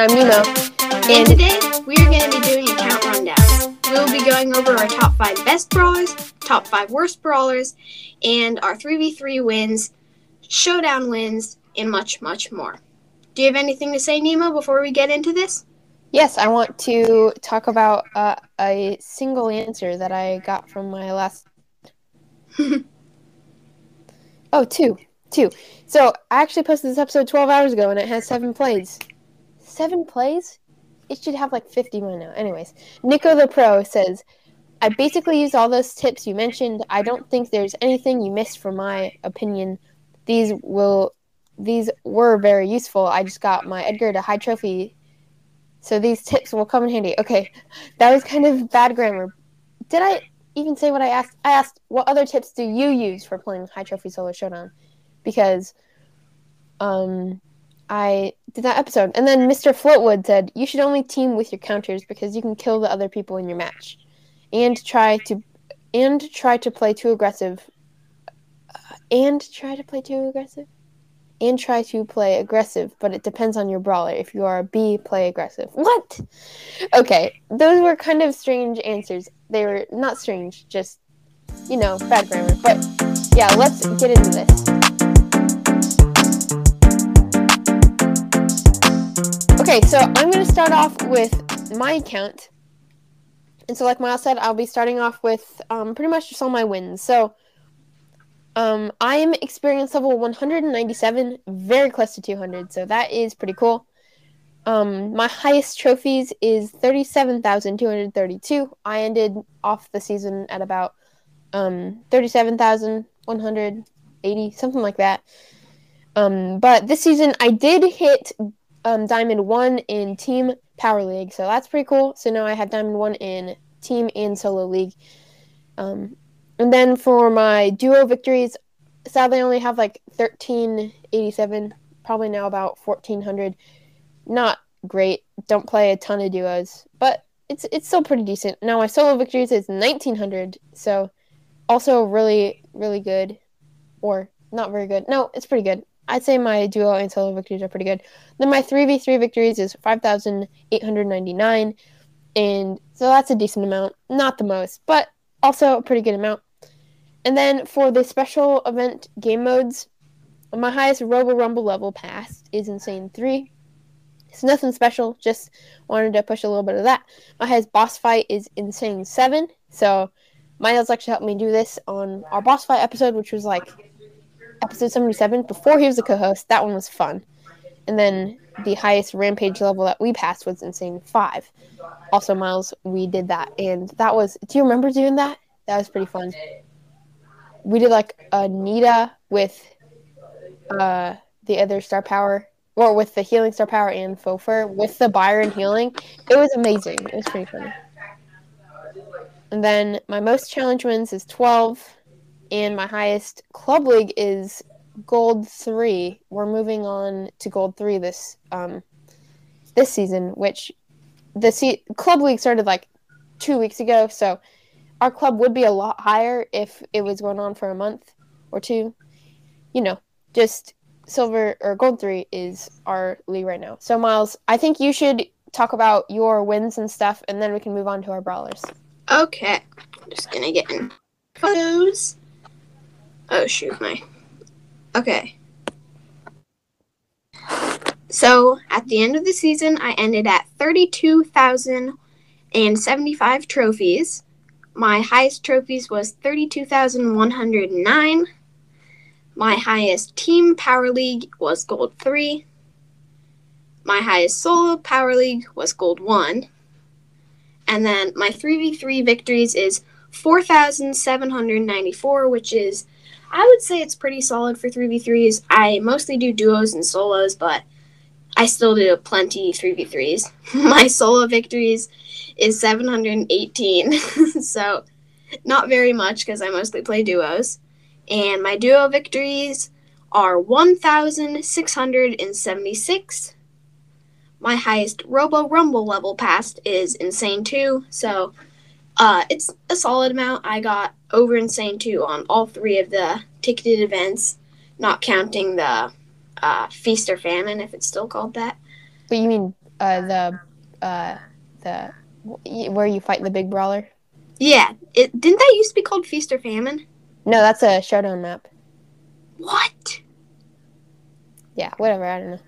And I'm Nemo. And today we are going to be doing a count rundown. We will be going over our top five best brawlers, top five worst brawlers, and our 3v3 wins, showdown wins, and much, much more. Do you have anything to say, Nemo, before we get into this? Yes, I want to talk about uh, a single answer that I got from my last. oh, two. Two. So I actually posted this episode 12 hours ago and it has seven plays. Seven plays? It should have like 50 by now. Anyways, Nico the Pro says, I basically used all those tips you mentioned. I don't think there's anything you missed from my opinion. These will these were very useful. I just got my Edgar to high trophy. So these tips will come in handy. Okay. That was kind of bad grammar. Did I even say what I asked? I asked what other tips do you use for playing high trophy solo showdown? Because um I did that episode. And then Mr. Floatwood said, You should only team with your counters because you can kill the other people in your match. And try to and try to play too aggressive. Uh, and try to play too aggressive? And try to play aggressive, but it depends on your brawler. If you are a B, play aggressive. What? Okay, those were kind of strange answers. They were not strange, just, you know, bad grammar. But yeah, let's get into this. Okay, so I'm going to start off with my account. And so, like Miles said, I'll be starting off with um, pretty much just all my wins. So, um, I'm experience level 197, very close to 200. So, that is pretty cool. Um, my highest trophies is 37,232. I ended off the season at about um, 37,180, something like that. Um, but this season, I did hit um, Diamond 1 in Team Power League, so that's pretty cool. So now I have Diamond 1 in Team and Solo League. Um, and then for my duo victories, sadly I only have like 1387, probably now about 1400. Not great. Don't play a ton of duos, but it's it's still pretty decent. Now my solo victories is 1900, so also really really good or not very good. No, it's pretty good. I'd say my duo and solo victories are pretty good. Then my 3v3 victories is 5,899. And so that's a decent amount. Not the most, but also a pretty good amount. And then for the special event game modes, my highest Robo Rumble level passed is Insane 3. It's nothing special, just wanted to push a little bit of that. My highest boss fight is Insane 7. So Miles actually helped me do this on our boss fight episode, which was like episode 77 before he was a co-host that one was fun and then the highest rampage level that we passed was insane 5 also miles we did that and that was do you remember doing that that was pretty fun we did like anita with uh the other star power or with the healing star power and Fofer with the Byron healing. It was amazing. It was pretty funny. And then my most challenge wins is 12 and my highest club league is gold three. We're moving on to gold three this um this season, which the se- club league started like two weeks ago. So our club would be a lot higher if it was going on for a month or two. You know, just silver or gold three is our league right now. So Miles, I think you should talk about your wins and stuff, and then we can move on to our brawlers. Okay, I'm just gonna get in photos. Oh shoot, my. Okay. So at the end of the season, I ended at 32,075 trophies. My highest trophies was 32,109. My highest team power league was gold 3. My highest solo power league was gold 1. And then my 3v3 victories is 4,794, which is I would say it's pretty solid for 3v3s. I mostly do duos and solos, but I still do plenty 3v3s. My solo victories is 718, so not very much because I mostly play duos. And my duo victories are 1,676. My highest Robo Rumble level passed is Insane 2, so uh, it's a solid amount. I got over Insane 2 on all three of the ticketed events, not counting the uh, Feast or Famine, if it's still called that. But you mean uh, the uh, the where you fight the big brawler. Yeah, it didn't that used to be called Feast or Famine? No, that's a showdown map. What? Yeah, whatever. I don't know.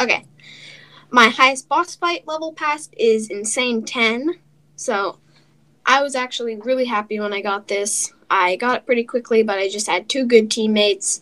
Okay, my highest boss fight level passed is Insane Ten, so I was actually really happy when I got this. I got it pretty quickly, but I just had two good teammates.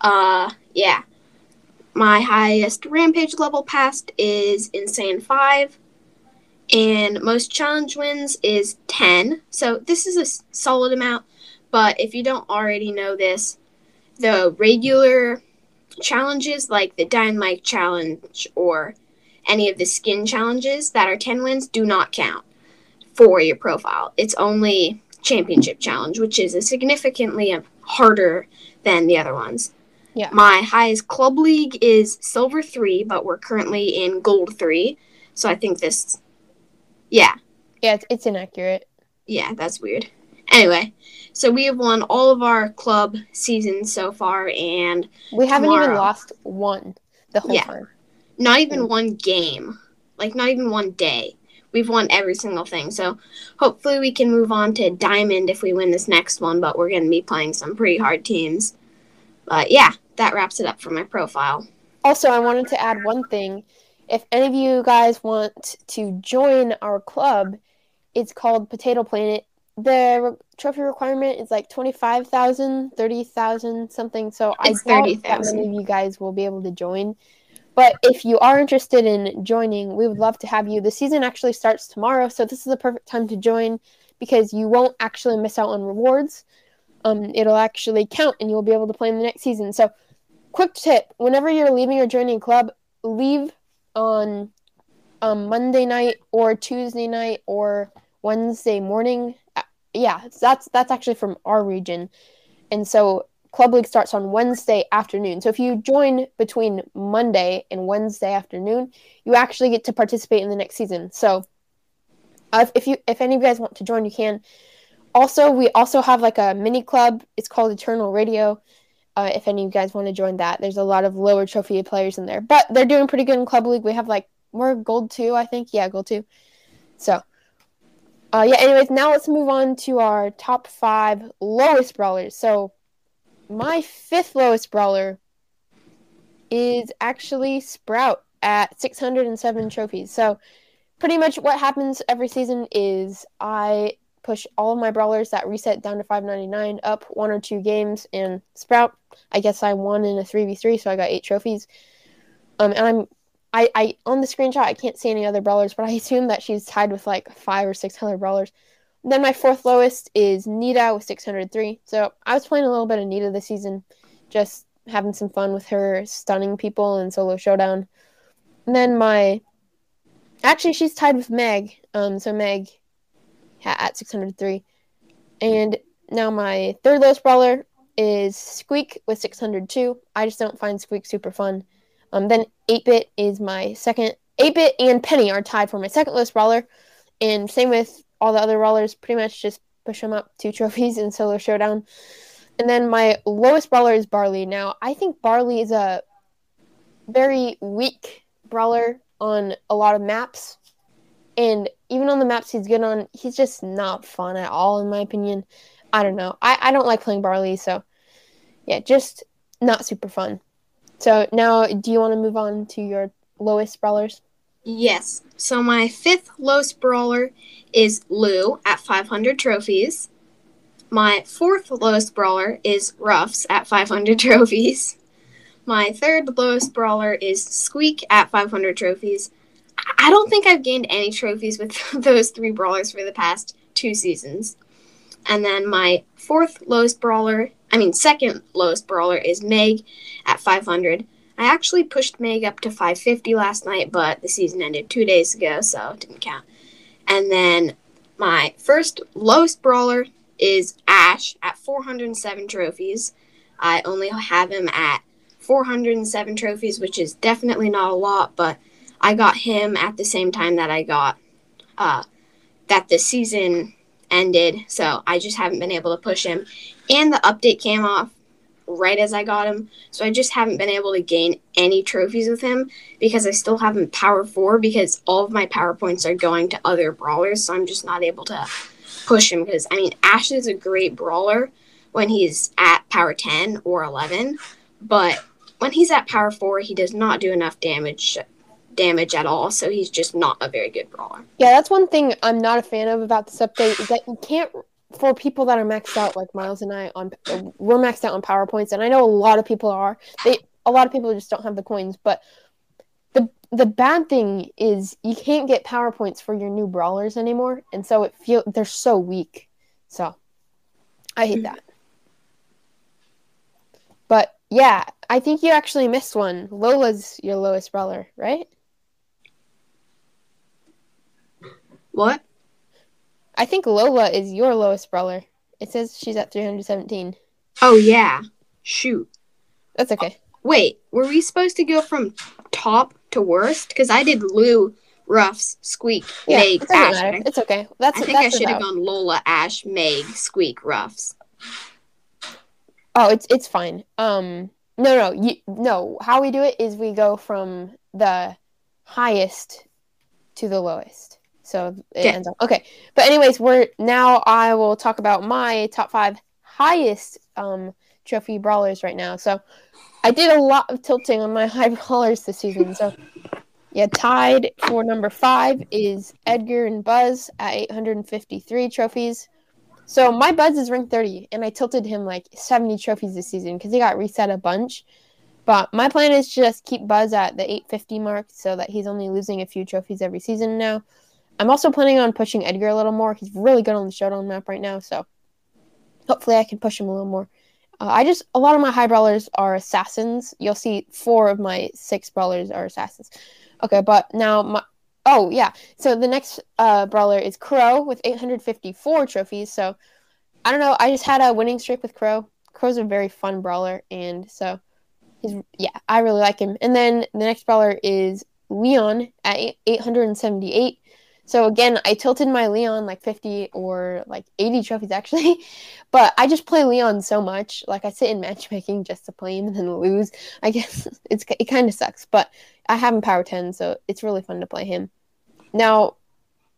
Uh, yeah. My highest rampage level passed is Insane 5. And most challenge wins is 10. So this is a solid amount. But if you don't already know this, the regular challenges like the Dynamite Challenge or any of the skin challenges that are 10 wins do not count for your profile. It's only championship challenge, which is a significantly harder than the other ones. Yeah. My highest club league is silver three, but we're currently in gold three. So I think this, yeah. Yeah, it's, it's inaccurate. Yeah, that's weird. Anyway, so we have won all of our club seasons so far, and we haven't tomorrow, even lost one the whole yeah, time. Not even one game, like not even one day we've won every single thing. So hopefully we can move on to diamond if we win this next one, but we're going to be playing some pretty hard teams. But yeah, that wraps it up for my profile. Also, I wanted to add one thing. If any of you guys want to join our club, it's called Potato Planet. The re- trophy requirement is like 25,000, 30,000, something. So it's I doubt 30, that many of you guys will be able to join. But if you are interested in joining, we would love to have you. The season actually starts tomorrow, so this is the perfect time to join because you won't actually miss out on rewards. Um, it'll actually count, and you'll be able to play in the next season. So, quick tip: whenever you're leaving or joining a club, leave on um, Monday night or Tuesday night or Wednesday morning. Uh, yeah, that's that's actually from our region, and so Club League starts on Wednesday afternoon. So if you join between Monday and Wednesday afternoon, you actually get to participate in the next season. So uh, if you if any of you guys want to join, you can. Also, we also have like a mini club. It's called Eternal Radio. Uh, if any of you guys want to join that, there's a lot of lower trophy players in there, but they're doing pretty good in Club League. We have like we're gold two, I think. Yeah, gold two. So, uh, yeah. Anyways, now let's move on to our top five lowest brawlers. So my fifth lowest brawler is actually Sprout at 607 trophies. So, pretty much what happens every season is I push all of my brawlers that reset down to 599 up one or two games and Sprout. I guess I won in a 3v3, so I got eight trophies. Um, and I'm I, I on the screenshot I can't see any other brawlers, but I assume that she's tied with like five or six other brawlers. Then my fourth lowest is Nita with 603. So I was playing a little bit of Nita this season, just having some fun with her stunning people in solo showdown. And then my actually she's tied with Meg. Um, so Meg at 603. And now my third lowest brawler is Squeak with 602. I just don't find Squeak super fun. Um, then 8-Bit is my second. 8-Bit and Penny are tied for my second lowest brawler. And same with all the other brawlers pretty much just push them up two trophies in solo showdown. And then my lowest brawler is Barley. Now, I think Barley is a very weak brawler on a lot of maps. And even on the maps he's good on, he's just not fun at all, in my opinion. I don't know. I, I don't like playing Barley, so yeah, just not super fun. So now, do you want to move on to your lowest brawlers? Yes. So my fifth lowest brawler is Lou at 500 trophies. My fourth lowest brawler is Ruffs at 500 trophies. My third lowest brawler is Squeak at 500 trophies. I don't think I've gained any trophies with those three brawlers for the past two seasons. And then my fourth lowest brawler, I mean, second lowest brawler is Meg at 500. I actually pushed Meg up to 550 last night, but the season ended two days ago, so it didn't count. And then my first lowest brawler is Ash at 407 trophies. I only have him at 407 trophies, which is definitely not a lot, but I got him at the same time that I got uh, that the season ended, so I just haven't been able to push him. And the update came off right as I got him. So I just haven't been able to gain any trophies with him because I still haven't power four because all of my power points are going to other brawlers. So I'm just not able to push him because I mean Ash is a great brawler when he's at power 10 or 11, but when he's at power 4, he does not do enough damage damage at all, so he's just not a very good brawler. Yeah, that's one thing I'm not a fan of about this update is that you can't for people that are maxed out like Miles and I on we're maxed out on PowerPoints and I know a lot of people are. They a lot of people just don't have the coins, but the the bad thing is you can't get PowerPoints for your new brawlers anymore, and so it feel they're so weak. So I hate that. But yeah, I think you actually missed one. Lola's your lowest brawler, right? What? I think Lola is your lowest brawler. It says she's at 317. Oh yeah. Shoot. That's okay. Wait, were we supposed to go from top to worst? Because I did Lou, Ruffs, Squeak, Yeah, Meg, it Ash. matter. It's okay. That's I think I should have gone Lola, Ash, Meg, Squeak, Ruffs. Oh, it's it's fine. Um, no, no, you, no. How we do it is we go from the highest to the lowest. So it Okay. ends up okay. But anyways, we're now I will talk about my top five highest um trophy brawlers right now. So I did a lot of tilting on my high brawlers this season. So yeah, tied for number five is Edgar and Buzz at 853 trophies. So my Buzz is rank 30, and I tilted him like 70 trophies this season because he got reset a bunch. But my plan is to just keep Buzz at the 850 mark so that he's only losing a few trophies every season now. I'm also planning on pushing Edgar a little more. He's really good on the showdown map right now, so hopefully I can push him a little more. Uh, I just a lot of my high brawlers are assassins. You'll see four of my six brawlers are assassins. Okay, but now my oh yeah, so the next uh, brawler is Crow with 854 trophies. So I don't know. I just had a winning streak with Crow. Crow's a very fun brawler, and so he's yeah, I really like him. And then the next brawler is Leon at 878. So again, I tilted my Leon like 50 or like 80 trophies actually, but I just play Leon so much. Like I sit in matchmaking just to play him and then lose. I guess it's it kind of sucks, but I have him power 10, so it's really fun to play him. Now,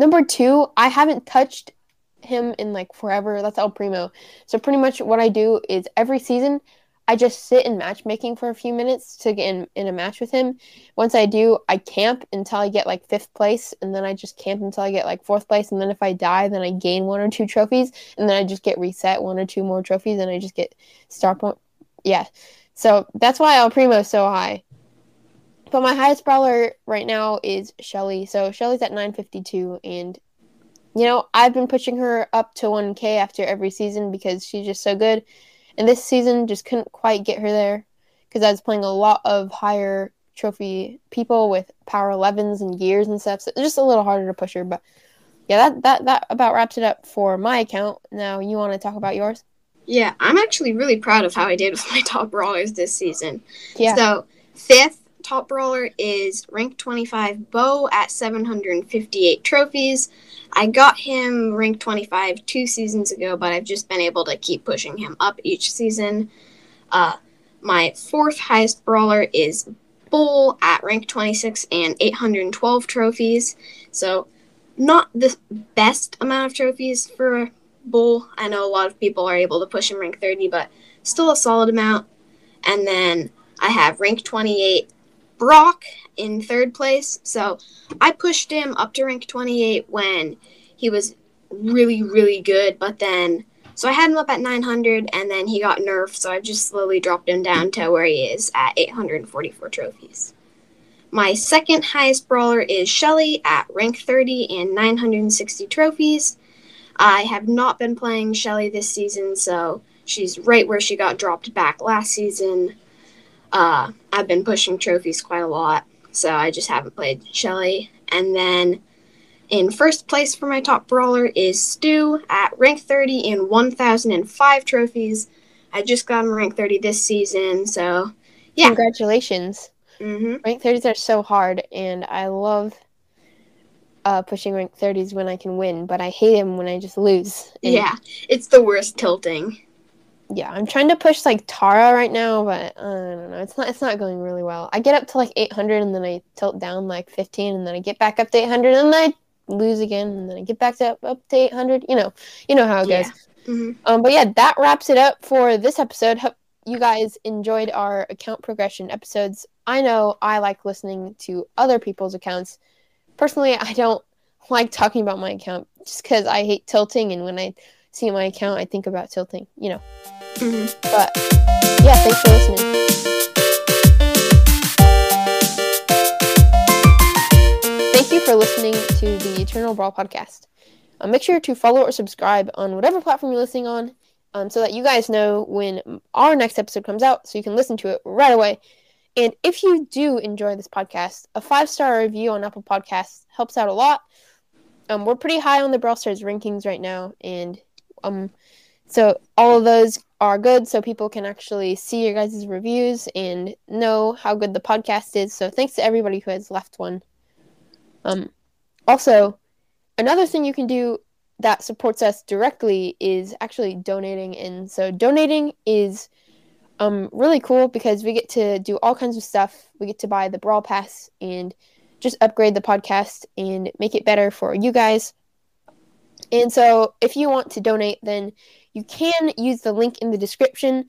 number two, I haven't touched him in like forever. That's El Primo. So pretty much what I do is every season I just sit in matchmaking for a few minutes to get in, in a match with him. Once I do, I camp until I get like fifth place, and then I just camp until I get like fourth place. And then if I die, then I gain one or two trophies, and then I just get reset one or two more trophies, and I just get star point. Yeah. So that's why El Primo is so high. But my highest brawler right now is Shelly. So Shelly's at 952, and you know, I've been pushing her up to 1K after every season because she's just so good. And this season just couldn't quite get her there because I was playing a lot of higher trophy people with power 11s and gears and stuff. So it's just a little harder to push her. But yeah, that, that, that about wraps it up for my account. Now, you want to talk about yours? Yeah, I'm actually really proud of how I did with my top brawlers this season. Yeah. So, fifth top brawler is rank 25 Bo at 758 trophies. I got him rank 25 two seasons ago, but I've just been able to keep pushing him up each season. Uh, my fourth highest brawler is Bull at rank 26 and 812 trophies. So, not the best amount of trophies for Bull. I know a lot of people are able to push him rank 30, but still a solid amount. And then I have rank 28 Brock in third place. So I pushed him up to rank 28 when he was really, really good. But then, so I had him up at 900 and then he got nerfed. So I've just slowly dropped him down to where he is at 844 trophies. My second highest brawler is Shelly at rank 30 and 960 trophies. I have not been playing Shelly this season, so she's right where she got dropped back last season. Uh, I've been pushing trophies quite a lot, so I just haven't played Shelly. And then in first place for my top brawler is Stu at rank 30 in 1005 trophies. I just got him rank 30 this season, so Yeah. Congratulations. hmm Rank 30s are so hard, and I love uh, pushing rank 30s when I can win, but I hate them when I just lose. And yeah, it's the worst tilting. Yeah, I'm trying to push like Tara right now, but uh, I don't know. It's not it's not going really well. I get up to like 800 and then I tilt down like 15 and then I get back up to 800 and then I lose again and then I get back to up, up to 800. You know, you know how it Yeah. goes. hmm Um, but yeah, that wraps it up for this episode. Hope you guys enjoyed our account progression episodes. I know I like listening to other people's accounts. Personally, I don't like talking about my account just because I hate tilting, and when I see my account, I think about tilting. You know. hmm But yeah, thanks for listening. Thank you for listening to the Eternal Brawl podcast. Uh, make sure to follow or subscribe on whatever platform you're listening on um, so that you guys know when our next episode comes out so you can listen to it right away. And if you do enjoy this podcast, a five star review on Apple Podcasts helps out a lot. Um, we're pretty high on the Brawl Stars rankings right now, and um, so all of those are good so people can actually see your guys' reviews and know how good the podcast is. So thanks to everybody who has left one. Um also, another thing you can do that supports us directly is actually donating and so donating is um really cool because we get to do all kinds of stuff. We get to buy the Brawl Pass and just upgrade the podcast and make it better for you guys. And so if you want to donate then you can use the link in the description.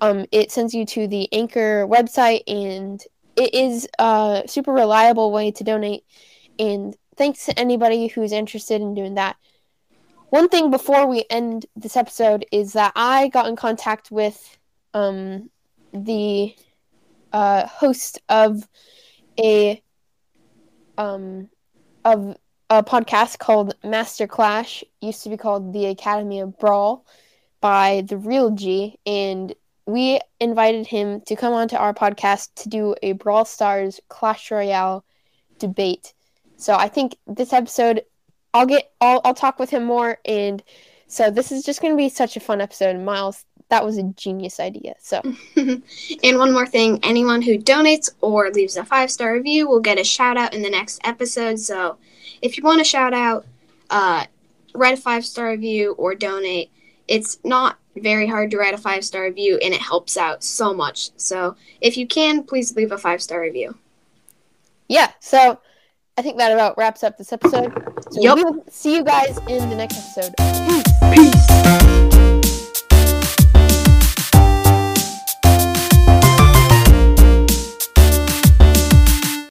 Um, it sends you to the Anchor website, and it is a super reliable way to donate. And thanks to anybody who's interested in doing that. One thing before we end this episode is that I got in contact with um, the uh, host of a um, of a podcast called Master Clash, used to be called the Academy of Brawl by the Real G, and we invited him to come onto our podcast to do a Brawl Stars Clash Royale debate. So I think this episode, I'll get, I'll, I'll talk with him more, and so this is just going to be such a fun episode. Miles, that was a genius idea. So and one more thing anyone who donates or leaves a five star review will get a shout out in the next episode. So if you want to shout out, uh, write a five star review or donate. It's not very hard to write a five star review and it helps out so much. So if you can, please leave a five star review. yeah, so I think that about wraps up this episode. So Yup. we will see you guys in the next episode. Peace. Peace.